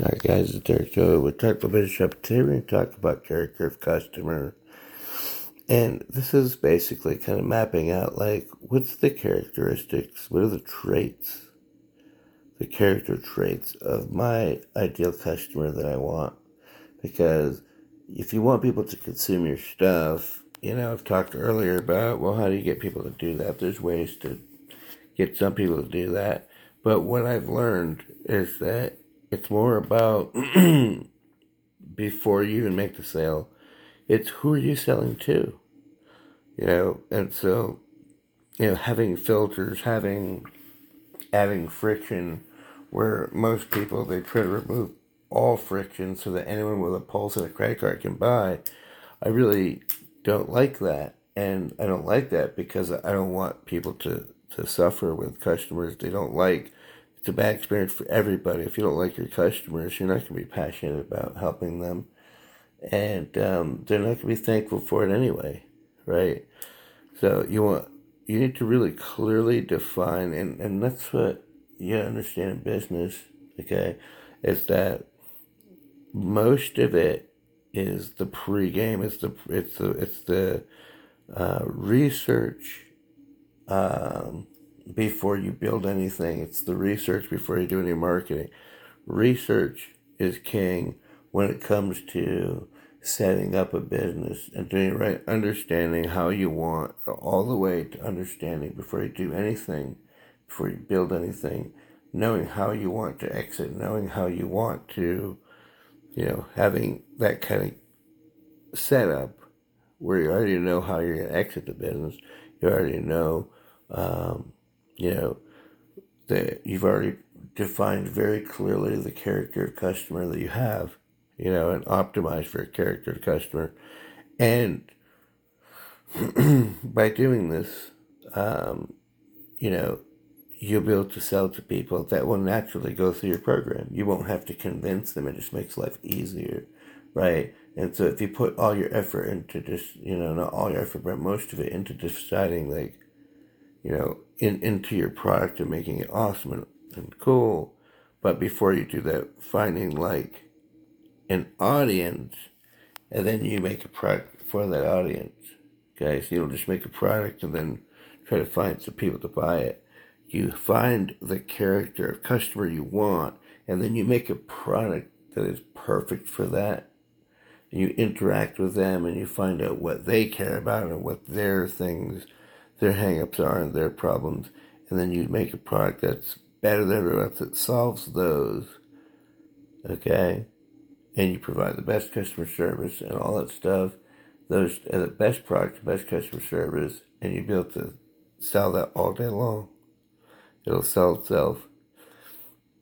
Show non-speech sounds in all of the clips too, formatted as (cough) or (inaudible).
Alright guys, it's Derek Joe with Technical Bishop. Today we're going to talk about character of customer. And this is basically kind of mapping out like what's the characteristics, what are the traits, the character traits of my ideal customer that I want. Because if you want people to consume your stuff, you know, I've talked earlier about, well, how do you get people to do that? There's ways to get some people to do that. But what I've learned is that it's more about (clears throat) before you even make the sale. It's who are you selling to? You know, and so, you know, having filters, having adding friction where most people they try to remove all friction so that anyone with a pulse and a credit card can buy. I really don't like that. And I don't like that because I don't want people to, to suffer with customers they don't like it's a bad experience for everybody. If you don't like your customers, you're not going to be passionate about helping them, and um, they're not going to be thankful for it anyway, right? So you want you need to really clearly define, and and that's what you understand in business. Okay, is that most of it is the pregame. It's the it's the it's the uh, research. Um, before you build anything. It's the research before you do any marketing. Research is king when it comes to setting up a business and doing right, understanding how you want, all the way to understanding before you do anything, before you build anything, knowing how you want to exit, knowing how you want to, you know, having that kind of setup where you already know how you're going to exit the business. You already know um, you know, that you've already defined very clearly the character of customer that you have, you know, and optimized for a character of customer. And (clears throat) by doing this, um, you know, you'll be able to sell to people that will naturally go through your program. You won't have to convince them. It just makes life easier, right? And so if you put all your effort into just, you know, not all your effort, but most of it into deciding like, you know, in, into your product and making it awesome and, and cool. But before you do that, finding like an audience and then you make a product for that audience. Guys, you don't just make a product and then try to find some people to buy it. You find the character of customer you want, and then you make a product that is perfect for that. You interact with them and you find out what they care about and what their things their hangups are and their problems, and then you make a product that's better than everyone else that solves those. Okay, and you provide the best customer service and all that stuff. Those are the best product, best customer service, and you be able to sell that all day long. It'll sell itself.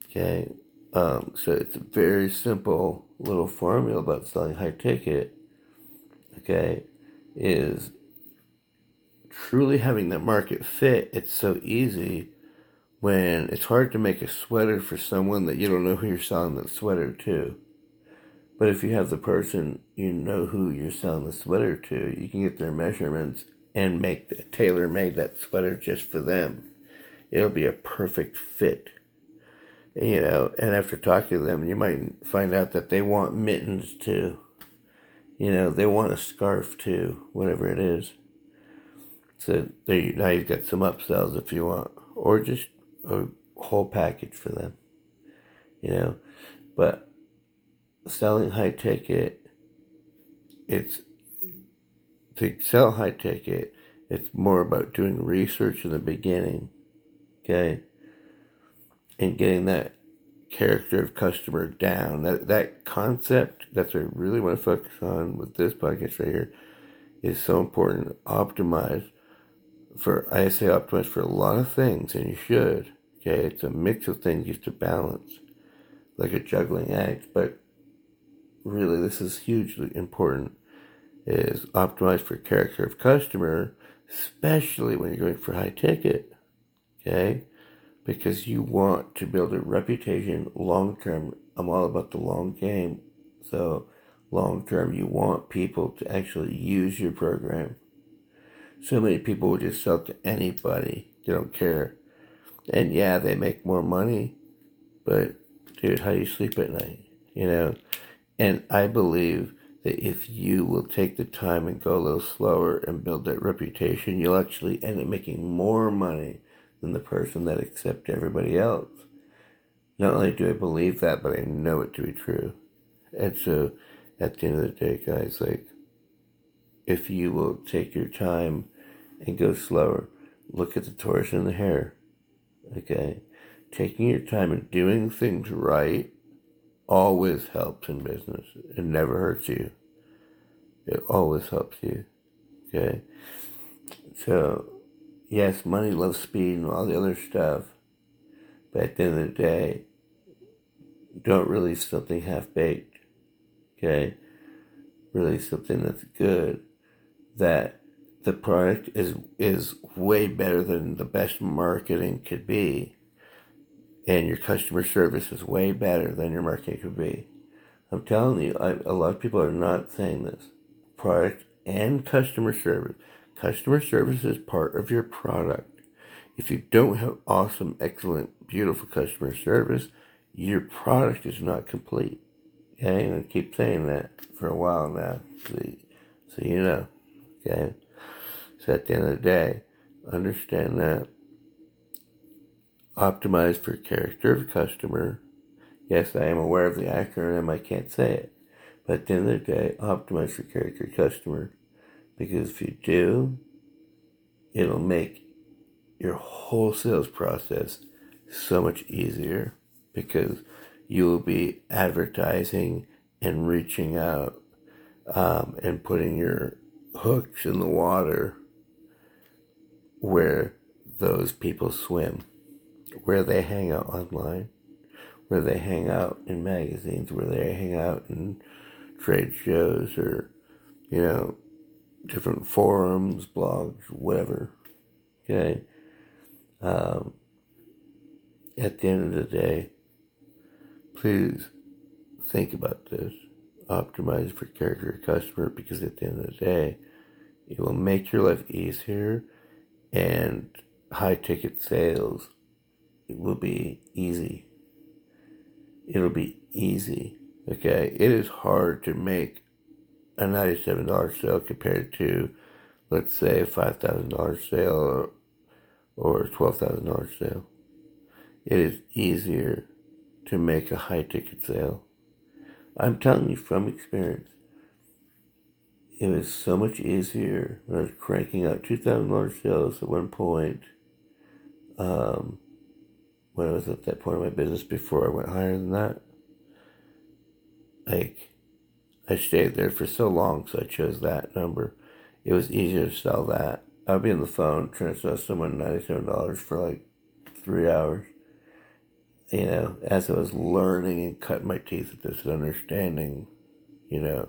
Okay, um, so it's a very simple little formula about selling high ticket. Okay, is truly having that market fit, it's so easy when it's hard to make a sweater for someone that you don't know who you're selling the sweater to. But if you have the person you know who you're selling the sweater to, you can get their measurements and make the tailor made that sweater just for them. It'll be a perfect fit. You know, and after talking to them, you might find out that they want mittens too. You know, they want a scarf too, whatever it is. So there you, now you've got some upsells if you want, or just a whole package for them. You know, but selling high ticket, it's to sell high ticket. It's more about doing research in the beginning, okay, and getting that character of customer down. That that concept that's what I really want to focus on with this podcast right here is so important. Optimize for I say optimize for a lot of things, and you should. Okay, it's a mix of things to balance, like a juggling act. But really, this is hugely important. Is optimize for character of customer, especially when you're going for high ticket. Okay, because you want to build a reputation long term. I'm all about the long game. So long term, you want people to actually use your program so many people will just sell to anybody. They don't care. And yeah, they make more money, but dude, how do you sleep at night? You know? And I believe that if you will take the time and go a little slower and build that reputation, you'll actually end up making more money than the person that accepts everybody else. Not only do I believe that, but I know it to be true. And so at the end of the day, guys, like, if you will take your time and go slower, look at the tortoise and the hare. Okay? Taking your time and doing things right always helps in business. It never hurts you. It always helps you. Okay? So, yes, money loves speed and all the other stuff. But at the end of the day, don't release something half baked. Okay? Release something that's good. That the product is is way better than the best marketing could be. And your customer service is way better than your marketing could be. I'm telling you, I, a lot of people are not saying this. Product and customer service. Customer service is part of your product. If you don't have awesome, excellent, beautiful customer service, your product is not complete. Okay, i'm going to keep saying that for a while now, so, so you know. Okay, so at the end of the day, understand that. Optimize for character of customer. Yes, I am aware of the acronym. I can't say it, but at the end of the day, optimize for character customer, because if you do, it'll make your whole sales process so much easier because you will be advertising and reaching out um, and putting your hooks in the water where those people swim, where they hang out online, where they hang out in magazines, where they hang out in trade shows or, you know, different forums, blogs, whatever. Okay. Um, at the end of the day, please think about this. Optimize for character customer because at the end of the day, it will make your life easier and high ticket sales. It will be easy. It'll be easy. Okay. It is hard to make a $97 sale compared to, let's say, a $5,000 sale or, or a $12,000 sale. It is easier to make a high ticket sale. I'm telling you from experience. It was so much easier when I was cranking out $2,000 sales at one point. Um, when I was at that point in my business before I went higher than that. Like, I stayed there for so long, so I chose that number. It was easier to sell that. I'd be on the phone trying to sell someone $97 for like three hours you know, as I was learning and cutting my teeth at this understanding, you know,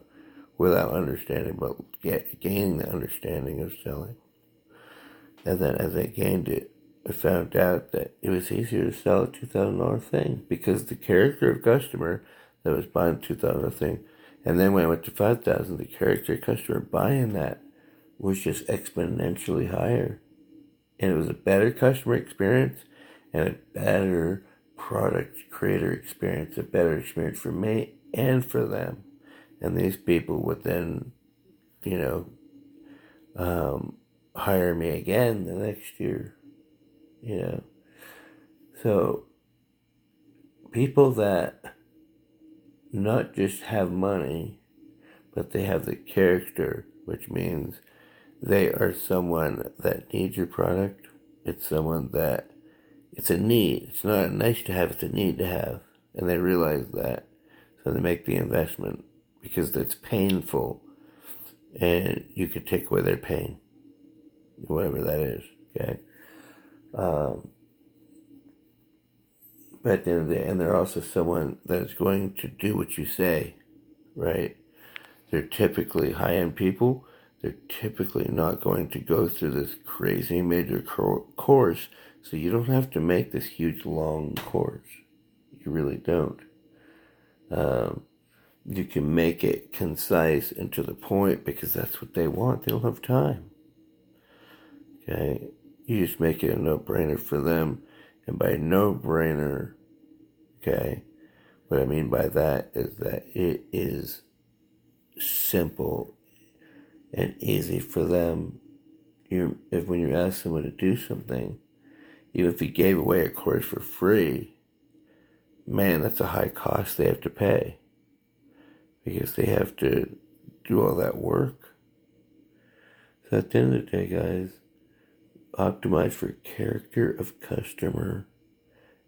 without understanding, but get, gaining the understanding of selling. And then as I gained it, I found out that it was easier to sell a $2,000 thing because the character of customer that was buying the $2,000 thing, and then when I went to 5000 the character of customer buying that was just exponentially higher. And it was a better customer experience and a better product creator experience, a better experience for me and for them. And these people would then, you know, um, hire me again the next year, you know. So, people that not just have money, but they have the character, which means they are someone that needs your product. It's someone that it's a need. It's not a nice to have, it's a need to have. And they realize that. So they make the investment because it's painful and you could take away their pain, whatever that is. Okay. Um, but at the end of the day, and they're also someone that is going to do what you say, right? They're typically high end people. They're typically not going to go through this crazy major course so you don't have to make this huge long course. You really don't. Um, you can make it concise and to the point because that's what they want. They don't have time. Okay? You just make it a no brainer for them. And by no brainer, okay, What I mean by that is that it is simple and easy for them. You, if when you ask someone to do something, even if you gave away a course for free, man, that's a high cost they have to pay because they have to do all that work. So at the end of the day, guys, optimize for character of customer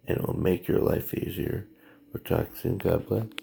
and it'll make your life easier. We'll talk soon. God bless.